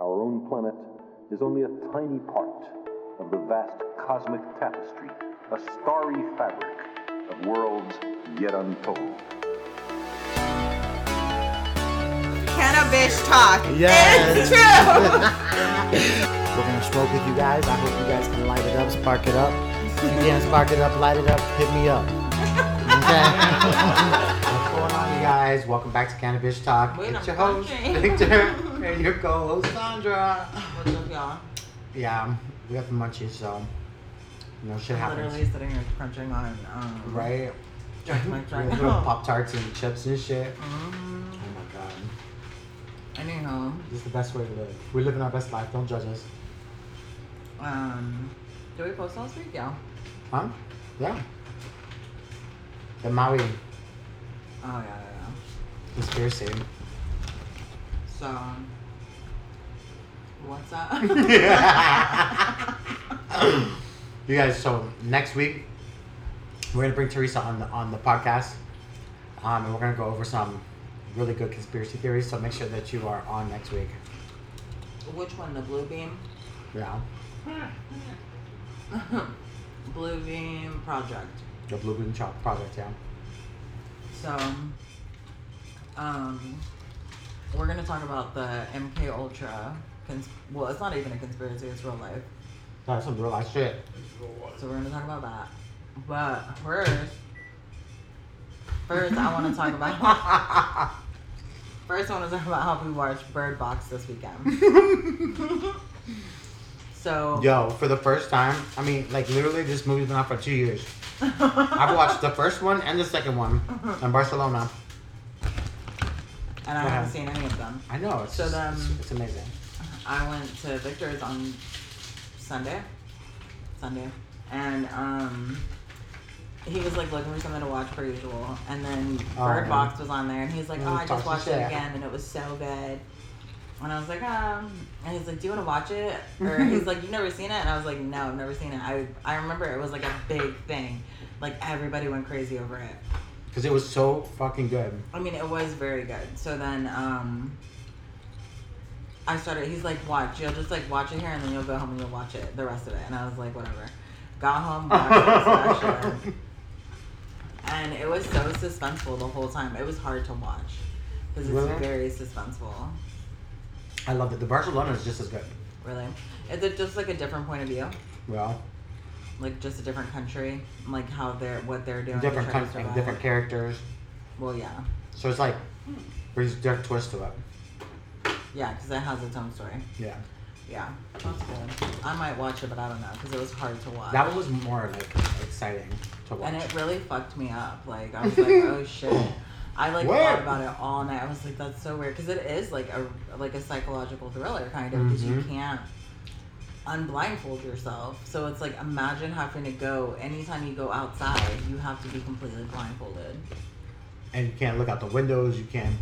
our own planet is only a tiny part of the vast cosmic tapestry, a starry fabric of worlds yet untold. Cannabis talk. Yes. It's true. We're gonna smoke with you guys. I hope you guys can light it up, spark it up. If you can't spark it up, light it up, hit me up. Okay. What's going on, you guys? Welcome back to Cannabis Talk. Wait, it's I'm your host. Victor, and your co-host, Sandra. What's up, y'all? Yeah, we got the munchies, so you know shit I'm happens, literally sitting here crunching on um, right? Jack Mike We right have little pop tarts and chips and shit. Mm, Oh my god, anyhow, this is the best way to live. We're living our best life. Don't judge us, um, did we post last week? Yeah. huh? Yeah. The Maui Oh yeah, yeah, conspiracy. yeah. So, um, what's up? you guys, so next week we're gonna bring Teresa on the on the podcast, um, and we're gonna go over some really good conspiracy theories. So make sure that you are on next week. Which one? The blue beam? Yeah, blue beam project. the Blue beam project. Yeah. So, um, we're gonna talk about the MK Ultra. Cons- well, it's not even a conspiracy; it's real life. That's some real life shit. So we're gonna talk about that. But first, first I want to talk about. First, I want to talk about how we watched Bird Box this weekend. so, Yo, for the first time, I mean, like literally, this movie's been out for two years. I've watched the first one and the second one in Barcelona. And I Go haven't seen any of them. I know it's So just- then- it's, it's amazing. I went to Victor's on Sunday, Sunday, and um, he was like looking for something to watch per usual, and then Oh, Bird man. Box was on there, and he's like, Mm, "Oh, I just watched it shit. again, and it was so good." And I was like, um, and he's like, "Do you want to watch it?" Or he's like, "You've never seen it?" And I was like, "No, I've never seen it." I I remember it was like a big thing, like everybody went crazy over it. Because it was so fucking good. I mean, it was very good. So then, um, I started. He's like, "Watch. You'll just like watch it here, and then you'll go home and you'll watch it, the rest of it." And I was like, "Whatever." Got home, watched it, and it was so suspenseful the whole time. It was hard to watch because it's Really? very suspenseful. I loved it. The Barcelona is just as good. Really, is it just like a different point of view? Well, Like just a different country, like how they're what they're doing. to different try to country, survive? different characters. Well, yeah, So it's like there's a different twist to it. yeah, because it has its own story. Yeah. Yeah, that's good. I might watch it, but I don't know because it was hard to watch. That one was more like exciting to watch. and it really fucked me up. Like I was like, oh shit. I like What? thought about it all night. I was like, that's so weird because it is like a like a psychological thriller kind of because you Mhm. can't unblindfold yourself. So it's like imagine having to go anytime you go outside, you have to be completely blindfolded. and you can't look out the windows. You can't.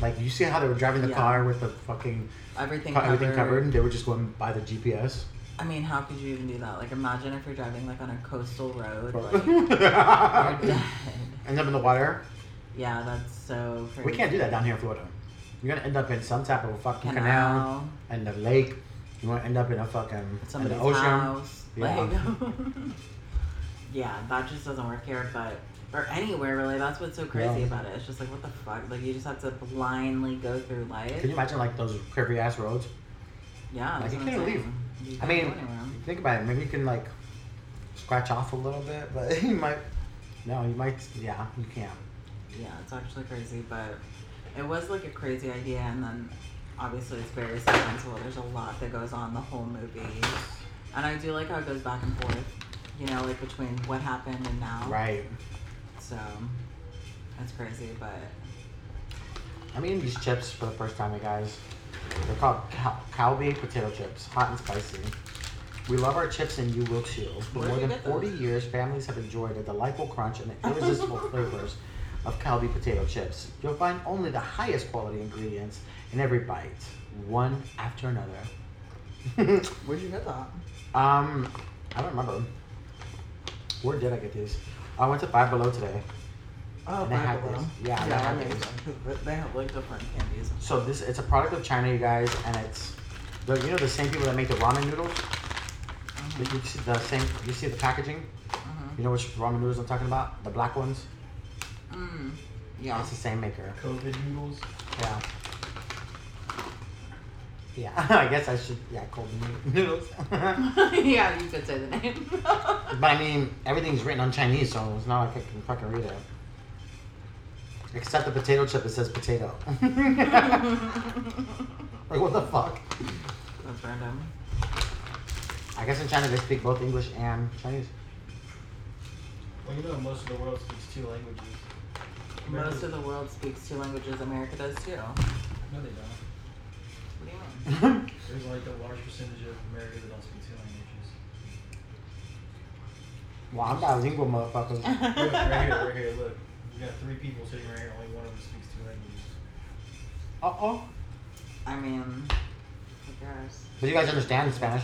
Like you see how they were driving the Yeah. car with the fucking Everything car, covered. everything covered, and they were just going by the GPS. I mean, how could you even do that? Like imagine if you're driving like on a coastal road, like you're dead. End up in the water. Yeah, that's so crazy. We can't do that down here in Florida. You're gonna end up in some type of a fucking canal, Canal. and the lake. You want to end up in a fucking somebody's the ocean. house. Yeah. Like, yeah, that just doesn't work here, but or anywhere really. That's what's so crazy Yeah. about it. It's just like what the fuck? Like you just have to blindly go through life. Can you imagine like those curvy ass roads? yeah, Like, you can't leave. You I mean, think about it. Maybe you can like scratch off a little bit, but you might. No, you might. Yeah, you can't. yeah, it's actually crazy, but it was like a crazy idea, and then obviously it's very suspenseful. There's a lot that goes on the whole movie, and I do like how it goes back and forth. You know, like between what happened and now. Right. So that's crazy, but I'm eating these chips for the first time, you guys. They're called Cal- Calbee potato chips, hot and spicy. We love our chips and you will too. For more than 40 those? years, families have enjoyed a delightful crunch and the irresistible flavors of Calbee potato chips. You'll find only the highest quality ingredients in every bite, one after another. where'd you get that? um, I don't remember. Where did I get these? I went to Five Below today. Oh, And they had Five Below. this. Yeah, they yeah, had that makes this. sense. 'cause They have like different candies. So this it's a product of China, you guys, and it's The, you know the same people that make the ramen noodles. Mhm. You see the same. You see the packaging. Mhm. You know which ramen noodles I'm talking about? The black ones. Mm. Yeah. It's the same maker. COVID noodles. Yeah. Yeah, I guess I should. Yeah, cold noodles. yeah, you could say the name. But I mean, everything's written on Chinese, so it's not like I can fucking read it. Except the potato chip, it says potato. like what the fuck? That's random. I guess in China they speak both English and Chinese. Well, you know, most of the world speaks two languages. Most of the world speaks two languages. America does too. No, they don't. What do you mean? There's like a large percentage of America that don't speak two languages. well, I'm bilingual, motherfuckers. Look, right here, right here, look. We got three people sitting right here, only one of them speaks two languages. Uh oh. I mean, who cares? But you guys understand Spanish?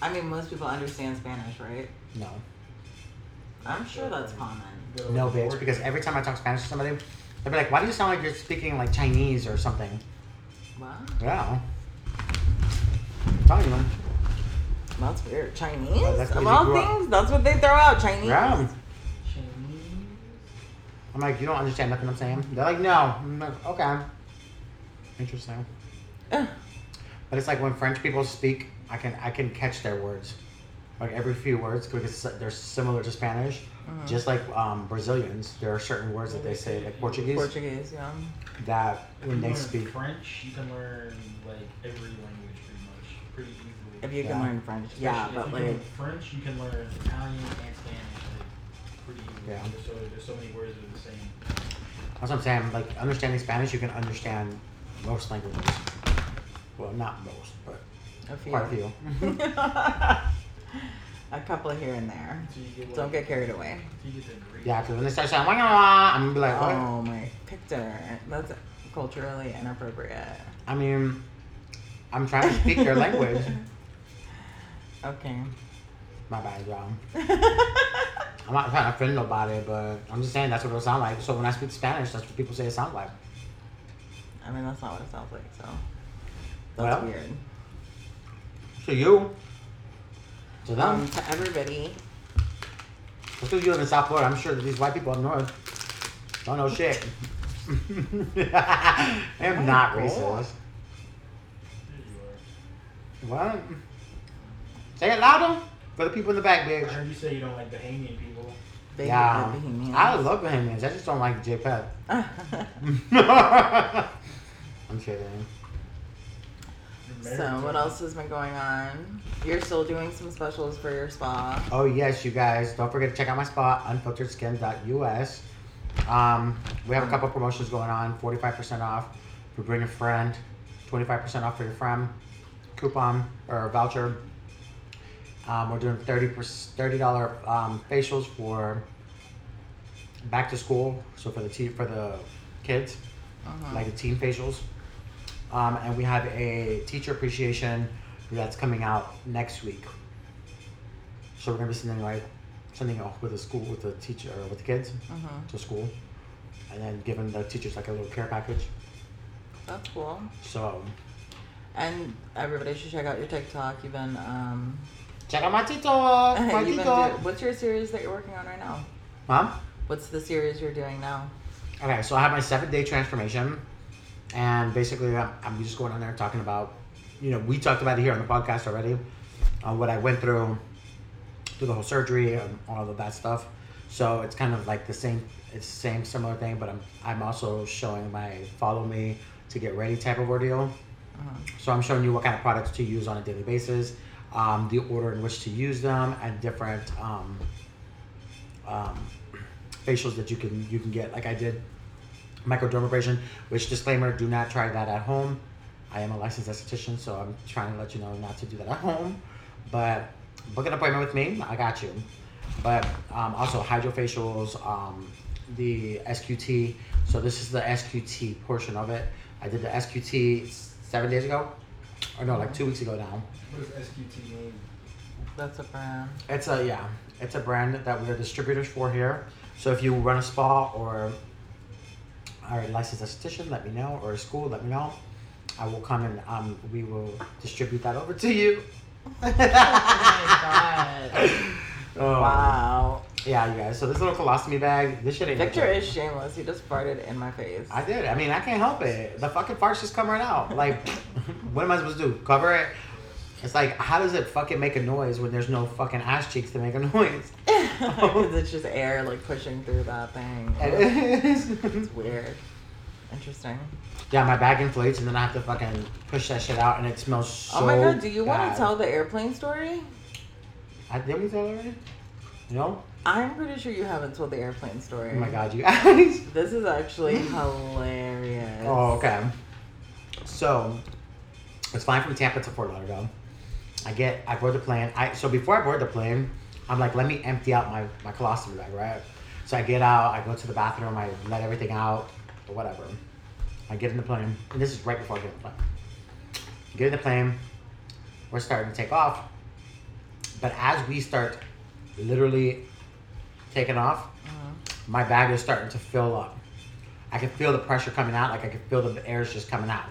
I mean, most people understand Spanish, right? No. I'm sure that's common. No, bitch, because every time I talk Spanish to somebody, they'll be like, why do you sound like you're speaking like Chinese or something? What? Yeah. I'm telling you. That's weird. Chinese? Well, that's of all grew up- things, that's what they throw out. Chinese. Yeah. Chinese. I'm like, you don't understand nothing I'm saying? They're like, no. Like, okay. Interesting. But it's like when French people speak, I can I can catch their words, like every few words because they're similar to Spanish. Mhm. Just like um, Brazilians, there are certain words that they say, like Portuguese, Portuguese, yeah. that If when you they learn speak. French, you can learn like every language pretty much, pretty easily. If you Yeah. can learn French, yeah, but if you like, learn French, you can learn Italian and Spanish like, pretty easily. Yeah. There's so there's so many words that are the same. That's what I'm saying. Like understanding Spanish, you can understand most languages. Well, not most, but a few. quite a few. a couple here and there. So you get Don't like- get carried away. You get the Greek. Yeah, because when they start saying, "Wah, wah, wah," I'm gonna be like, what? Oh my picture. That's culturally inappropriate. I mean, I'm trying to speak their language. Okay. My bad, y'all. I'm not trying to offend nobody, but I'm just saying that's what it'll sound like. So when I speak Spanish, that's what people say it sounds like. I mean, that's not what it sounds like, so. That's Well, weird. So you. To them. Um, to everybody, Because you live in South Florida, I'm sure that these white people up north don't know shit. I am not Oh my racist. God. What? Say it louder for the people in the back, are. I bitch. heard you say you don't like Bahamian people. they Yeah, hate the Bohemians. I love Bahamians. I just don't like J Pep. I'm kidding. So, what else has been going on? You're still doing some specials for your spa. Oh yes, you guys! Don't forget to check out my spot, unfilteredskin.us. Um, we have a couple promotions going on: forty-five percent off if you bring a friend, twenty-five percent off for your friend, coupon or voucher. Um, we're doing thirty thirty dollar um, facials for back to school, so for the for the kids, Uh-huh. like the teen facials. Um, and we have a teacher appreciation that's coming out next week. So we're gonna be sending like sending off with the school with the teacher or with the kids Mhm. to school, and then giving the teachers like a little care package. That's cool. So And everybody should check out your TikTok. You've been, um, check out my TikTok, my been TikTok. do- what's your series that you're working on right now? Huh? What's the series you're doing now? Okay, so I have my seven day transformation, and basically I'm, I'm just going on there talking about, you know, we talked about it here on the podcast already, on what I went through, through the whole surgery and all of that stuff. So it's kind of like the same, it's the same similar thing, but I'm I'm also showing my follow me to get ready type of ordeal. Uh-huh. So I'm showing you what kind of products to use on a daily basis, um, the order in which to use them, and different um, um, facials that you can you can get. Like I did microdermabrasion, which disclaimer: do not try that at home. I am a licensed esthetician, so I'm trying to let you know not to do that at home. But book an appointment with me. I got you. But um, also hydrofacials, um, the SQT. So this is the SQT portion of it. I did the SQT seven days ago, or no, like two weeks ago now. What does SQT mean? That's a brand. It's a yeah, it's a brand that we're distributors for here. So if you run a spa or are a licensed esthetician, let me know, or a school, let me know. I will come and um, we will distribute that over to you. Oh my god. Oh. Wow. Yeah, you guys. So this little colostomy bag, this shit ain't. Victor is shameless. He just farted in my face. I did. I mean, I can't help it. The fucking farts just come right out. Like, what am I supposed to do? Cover it? It's like, how does it fucking make a noise when there's no fucking ass cheeks to make a noise? It's just air like pushing through that thing. It's yeah, weird. Interesting. Yeah, my bag inflates and then I have to fucking push that shit out and it smells oh so oh my god, do you want to tell the airplane story? I, did we tell already? No? I'm pretty sure you haven't told the airplane story. Oh my god, you guys. This is actually hilarious. Oh, okay. So, it's flying from Tampa to Fort Lauderdale. I get, I board the plane. I so before I board the plane, I'm like, let me empty out my my colostomy bag, right? So I get out, I go to the bathroom, I let everything out, or whatever. I get in the plane, and this is right before I get in the plane. Get in the plane, we're starting to take off, but as we start literally taking off, Mhm. my bag is starting to fill up. I could feel the pressure coming out, like I could feel the air's just coming out.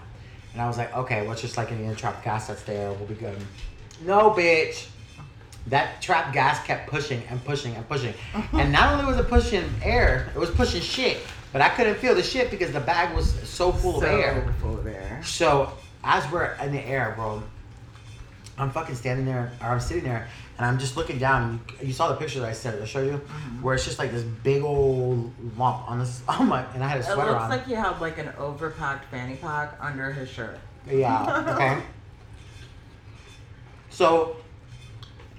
And I was like, okay, well, it's just like any trapped gas that's there, we'll be good. No, bitch. That trap gas kept pushing and pushing and pushing. and not only was it pushing air, it was pushing shit. But I couldn't feel the shit because the bag was so full so of air. Full of air. So as we're in the air, bro, I'm fucking standing there, or I'm sitting there, and I'm just looking down. You, you saw the picture that I sent. I show you, Mm-hmm. where it's just like this big old lump on this. Oh my! And I had a sweater on. It looks on. like you have like an overpacked fanny pack under his shirt. Yeah. Okay. So,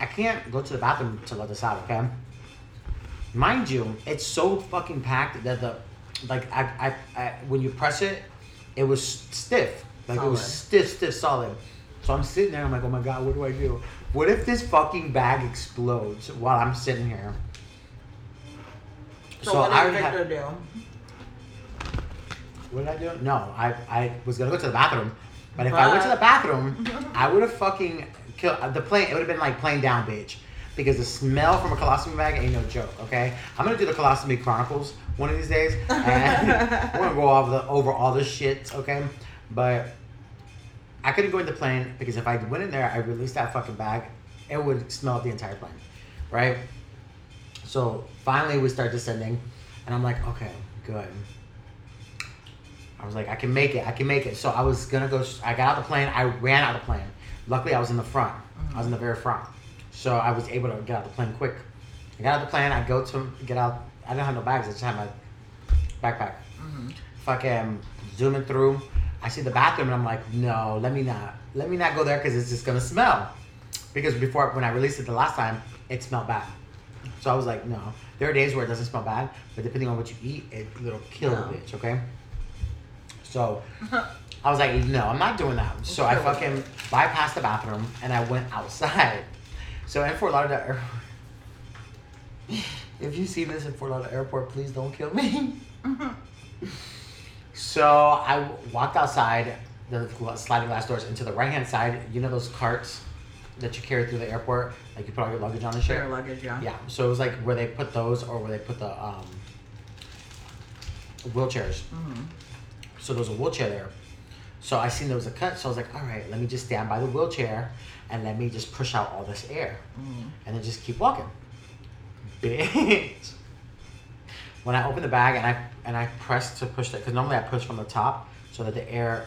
I can't go to the bathroom to let this out. Okay. Mind you, it's so fucking packed that the, like I, I, I when you press it, it was stiff. Like it was stiff, stiff, solid. So I'm sitting there. I'm like, oh my god, what do I do? What if this fucking bag explodes while I'm sitting here? So, what I did Victor do? What did I do? No, I, I was gonna go to the bathroom, but if I went to the bathroom, I would have fucking killed uh, the plane. It would have been like plane down, bitch. Because the smell from a colostomy bag ain't no joke. Okay, I'm gonna do the colostomy chronicles one of these days, and we're gonna go over the over all this shit. Okay, but I couldn't go in the plane because if I went in there, I released that fucking bag, it would smell up the entire plane, right? So finally we start descending, and I'm like, okay, good. I was like, I can make it. I can make it. So I was gonna go. I got out the plane. I ran out of the plane. Luckily, I was in the front. I was in the very front, so I was able to get out the plane quick. I got out the plane. I go to get out. I didn't have no bags. I just had my backpack. Mhm. Fucking zooming through. I see the bathroom, and I'm like, no, let me not. Let me not go there because it's just gonna smell. Because before, when I released it the last time, it smelled bad. So I was like, no. There are days where it doesn't smell bad, but depending on what you eat, it, it'll kill Yeah. the bitch. Okay. So I was like, no, I'm not doing that. So I fucking bypassed the bathroom and I went outside. So in Fort Lauderdale Airport, if you see this in Fort Lauderdale Airport, please don't kill me. so I walked outside the sliding glass doors into the right hand side. You know those carts that you carry through the airport, like you put all your luggage on and shit. Your luggage, yeah. Yeah, so it was like where they put those or where they put the um, wheelchairs. Mhm. So there was a wheelchair there. So I seen there was a cut, so I was like, all right, let me just stand by the wheelchair and let me just push out all this air Mhm. and then just keep walking. Bitch. When I opened the bag and I and I pressed to push that, because normally I push from the top so that the air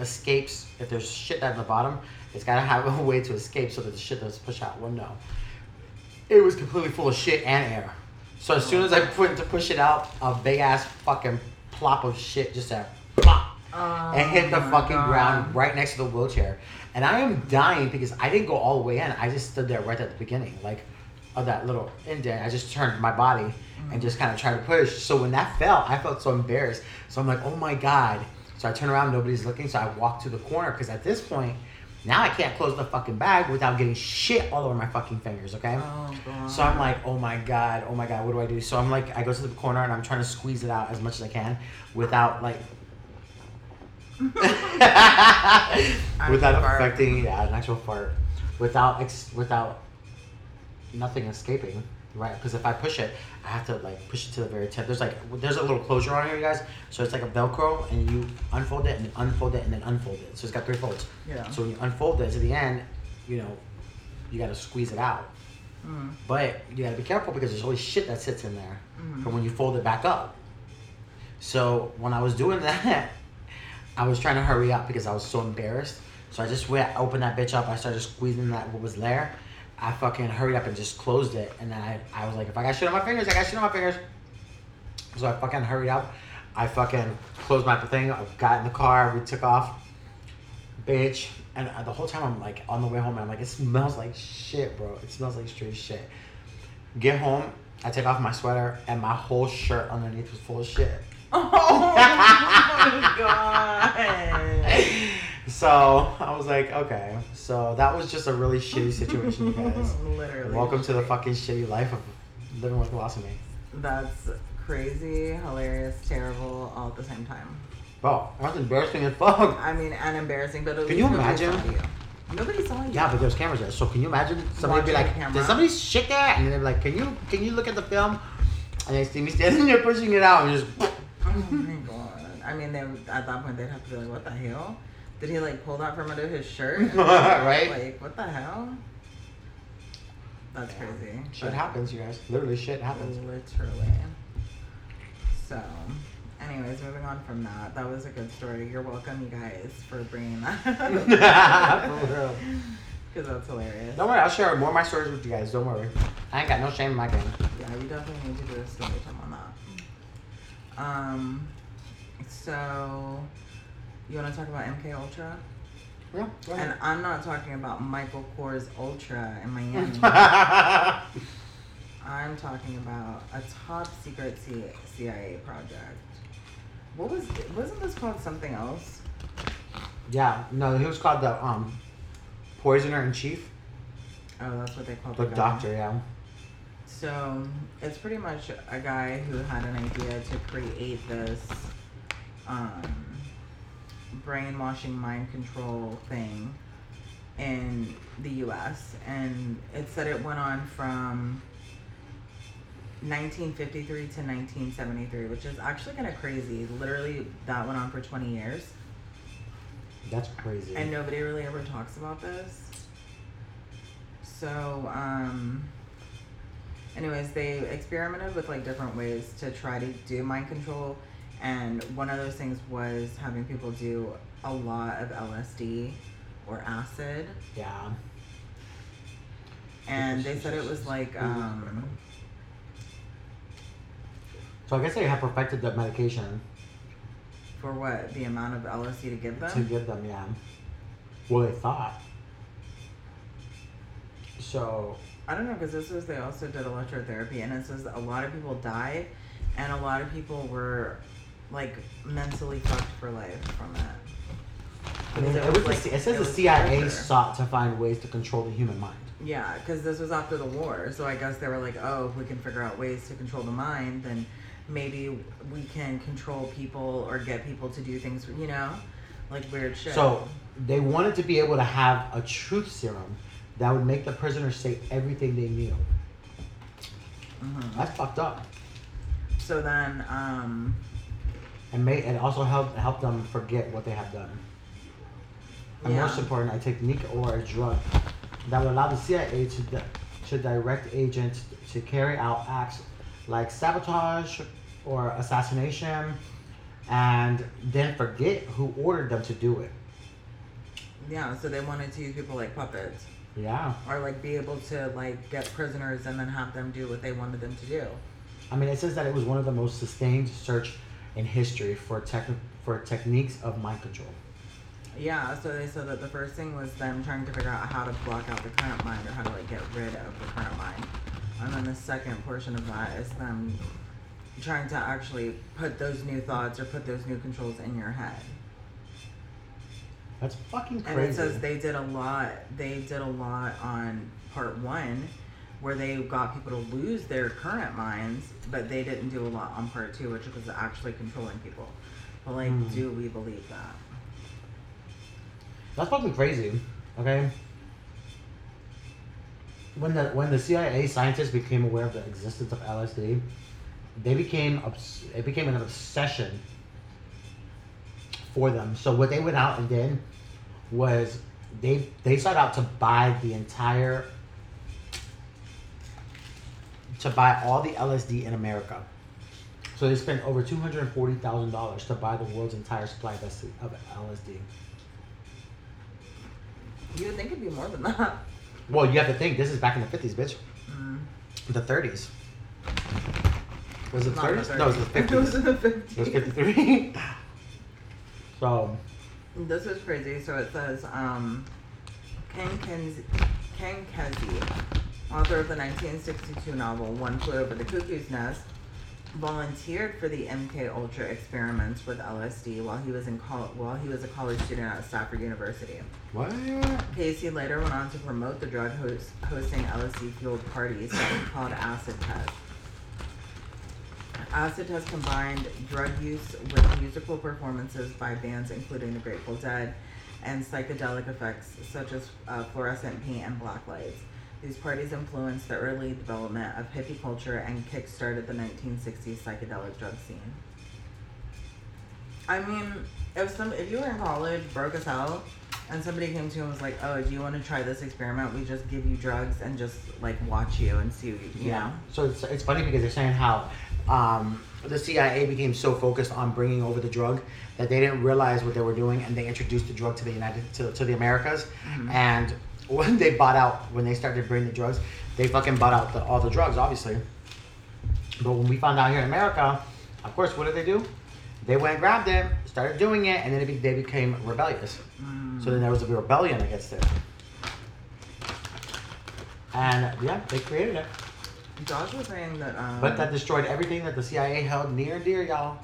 escapes. If there's shit down the bottom, it's gotta have a way to escape so that the shit doesn't push out. Well, no. It was completely full of shit and air. So as soon as I went to push it out, a big ass fucking plop of shit just said plop and hit the Oh fucking God. ground right next to the wheelchair. And I am dying because I didn't go all the way in. I just stood there right at the beginning, like of that little indent. I just turned my body and just kind of tried to push. So when that fell, I felt so embarrassed. So I'm like, oh my God. So I turn around, nobody's looking. So I walk to the corner because at this point, now I can't close the fucking bag without getting shit all over my fucking fingers, okay? Oh. So I'm like, oh my god, oh my god, what do I do? So I'm like, I go to the corner and I'm trying to squeeze it out as much as I can without like, without fart. affecting, yeah, an actual fart, without ex- without nothing escaping. right? Because if I push it, I have to like push it to the very tip. There's like there's a little closure on here, you guys. So it's like a Velcro, and you unfold it and then unfold it and then unfold it. So it's got three folds. Yeah. So when you unfold it to the end, you know, you gotta squeeze it out. Mm. But you gotta be careful because there's always shit that sits in there Mhm. from when you fold it back up. So when I was doing that, I was trying to hurry up because I was so embarrassed. So I just went, opened that bitch up. I started squeezing that what was there. I fucking hurried up and just closed it. And then I, I was like, if I got shit on my fingers, I got shit on my fingers. So I fucking hurried up. I fucking closed my thing. I got in the car. We took off. Bitch. And the whole time I'm like on the way home, and I'm like, it smells like shit, bro. It smells like straight shit. Get home. I take off my sweater, and my whole shirt underneath was full of shit. Oh Oh god. So I was like, okay. So that was just a really shitty situation, you guys. Literally. Welcome to the fucking shitty life of living with Colostomy. That's crazy, hilarious, terrible, all at the same time. Bro, that's embarrassing as fuck. I mean, and embarrassing, but at Can you nobody imagine? saw you. Nobody saw you. Yeah, but there's cameras there. So can you imagine somebody be like, camera. did somebody shit there? And then they're like, can you can you look at the film? And they see me standing there pushing it out and just. Oh my god. I mean, they, at that point, they'd have to be like, what the hell? Did he like pull that from under his shirt? Right. Like, what the hell? That's crazy. Shit But- happens, you guys. Literally, shit happens. Literally. So, anyways, moving on from that. That was a good story. You're welcome, you guys, for bringing that. For real. Because that's hilarious. Don't worry, I'll share more of my stories with you guys. Don't worry. I ain't got no shame in my game. Yeah, we definitely need to do a story time on that. Um, so you want to talk about MK Ultra? Yeah, And. I'm not talking about Michael Kors Ultra in Miami. I'm talking about a top secret C- CIA project. What was wasn't this called something else? yeah, no, he was called the um, poisoner in chief, Oh, that's what they called the guy. doctor. Yeah. So it's pretty much a guy who had an idea to create this um, brainwashing mind control thing in the U.S. and it said it went on from 1953 to 1973, which is actually kind of crazy. Literally, that went on for 20 years, That's crazy. and nobody really ever talks about this. So, um, anyways, they experimented with like different ways to try to do mind control, and one of those things was having people do a lot of LSD or acid, yeah. and they said it was like um, So I guess they have perfected the medication for what the amount of LSD to give them? to give them. Yeah. Well, they thought. So I don't know because this was they also did electrotherapy, and it says a lot of people died, and a lot of people were like mentally fucked for life from it. I mean, Because it, was the, it says it the was CIA torture. sought to find ways to control the human mind. Yeah, because this was after the war, so I guess they were like, oh, if we can figure out ways to control the mind, then maybe we can control people or get people to do things, you know, like weird shit. So they wanted to be able to have a truth serum that would make the prisoners say everything they knew. Mhm. That's fucked up. So then, um, And may and also help help them forget what they have done. And Yeah. most important, a technique or a drug that would allow the CIA to di- to direct agents to carry out acts like sabotage or assassination, and then forget who ordered them to do it. yeah, so they wanted to use people like puppets. Yeah, or like be able to like get prisoners and then have them do what they wanted them to do. I mean, it says that it was one of the most sustained search in history for tech for techniques of mind control. Yeah, so they said that the first thing was them trying to figure out how to block out the current mind or how to like get rid of the current mind. And then the second portion of that is them trying to actually put those new thoughts or put those new controls in your head. That's fucking crazy. And it says they did a lot. They did a lot on part one, where they got people to lose their current minds, but they didn't do a lot on part two, which was actually controlling people. But like, Hmm. do we believe that? That's fucking crazy. Okay. when the when the CIA scientists became aware of the existence of LSD, they became obs- it became an obsession for them. So what they went out and did was they they sought out to buy the entire to buy all the LSD in America. So they spent over two hundred and forty thousand dollars to buy the world's entire supply of LSD. You would think it'd be more than that. Well, you have to think this is back in the fifties, bitch. Mm. The thirties. Was it thirties? No, it was the 30s. It was fifties. in the It was fifty three. so This is crazy. So it says, um, Ken Kenzie, Ken Kesey, author of the 1962 novel One Flew Over the Cuckoo's Nest, volunteered for the MK Ultra experiments with LSD while he was in col- while he was a college student at Stanford University. what? Casey later went on to promote the drug host, hosting LSD fueled parties that called acid test. Acid test combined drug use with musical performances by bands including the Grateful Dead and psychedelic effects such as uh, fluorescent paint and black lights. These parties influenced the early development of hippie culture and kickstarted the 1960s psychedelic drug scene. I mean, if some if you were in college, broke as hell, and somebody came to you and was like, "Oh, do you want to try this experiment? We just give you drugs and just like watch you and see, you, you know." So it's, it's funny because they're saying how um, the CIA became so focused on bringing over the drug that they didn't realize what they were doing, and they introduced the drug to the United to, to the Americas. And when they bought out, when they started bringing the drugs, they fucking bought out the, all the drugs, obviously. But when we found out here in America, of course, what did they do? They went and grabbed it, started doing it, and then it be, they became rebellious. So then there was a rebellion against it. And yeah, they created it. Josh was saying that. Um, But that destroyed everything that the CIA held near and dear, y'all.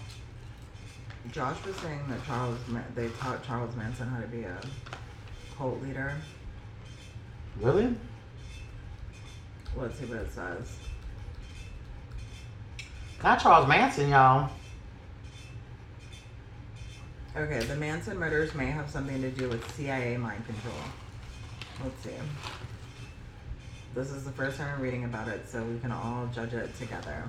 Josh was saying that Charles they taught Charles Manson how to be a cult leader. Really? Let's see what it says. Not Charles Manson, y'all. Okay, the Manson murders may have something to do with CIA mind control. Let's see. This is the first time I'm reading about it, so we can all judge it together.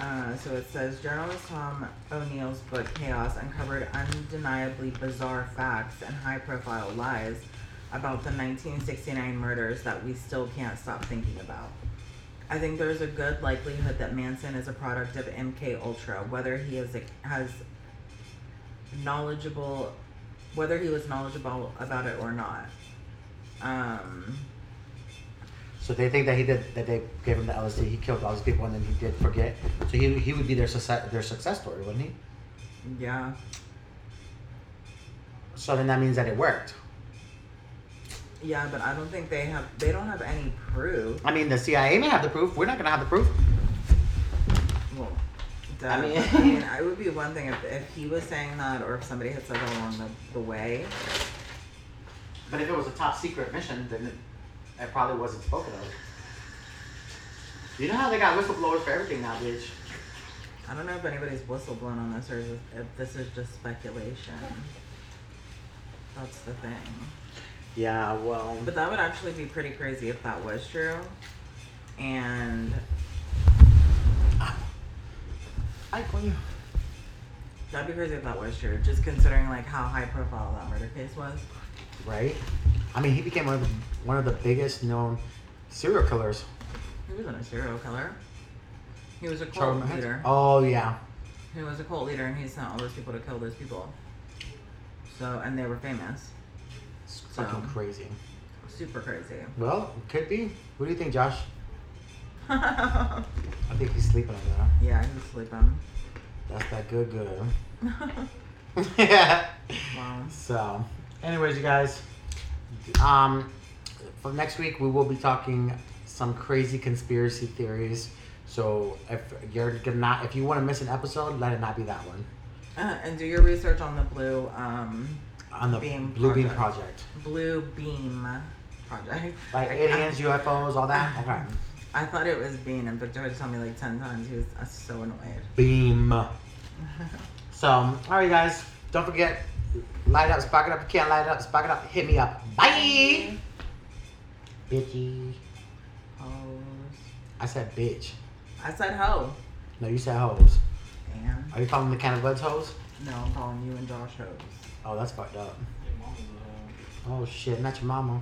Uh, so it says journalist Tom O'Neill's book Chaos uncovered undeniably bizarre facts and high profile lies about the 1969 murders that we still can't stop thinking about. I think there's a good likelihood that Manson is a product of MK Ultra, whether he is has knowledgeable, whether he was knowledgeable about it or not. Um, So they think that he did that they gave him the LSD, he killed all these people, and then he did forget. So he, he would be their success their success story, wouldn't he? yeah, So then that means that it worked. Yeah, but I don't think they have. They don't have any proof. I mean, the CIA may have the proof. We're not gonna have the proof. Well, I I mean- I mean, it would be one thing if, if he was saying that, or if somebody had said that along the, the way. But if it was a top secret mission, then it, it probably wasn't spoken of. You know how they got whistleblowers for everything now, bitch. I don't know if anybody's whistle blown on this or if this is just speculation. That's the thing. Yeah, well. But that would actually be pretty crazy if that was true. And I queen. that'd be crazy if that was true. Just considering like how high profile that murder case was. Right? I mean, he became one of the, one of the biggest known serial killers. He wasn't a serial killer. He was a cult Charles Manson. leader. Oh yeah. He was a cult leader and he sent all those people to kill those people. So and they were famous. So- fucking crazy. Super crazy. Well, could be. What do you think, Josh? I think he's sleeping over there. he was sleeping. That's that good good. yeah. wow. So, anyways, you guys, um, for next week we will be talking some crazy conspiracy theories. So if you're gonna not, if you want to miss an episode, let it not be that one Uh, and do your research on the blue um on the Beam Blue Beam Project. Blue beam project. like aliens, UFOs, all that. Okay. I thought it was Bean, and Victoria told me like ten times. He was uh, so annoyed. Beam. So, all right, guys, don't forget, light it up, spark it up. If you can't light it up, spark it up. Hit me up. Bye, bitchy. Hoes. I said bitch. I said hoe. No, you said hoes. And Are you calling the can of buds hoes? no, I'm calling you and Josh hoes. Oh, that's fucked up. Oh shit, not your mama.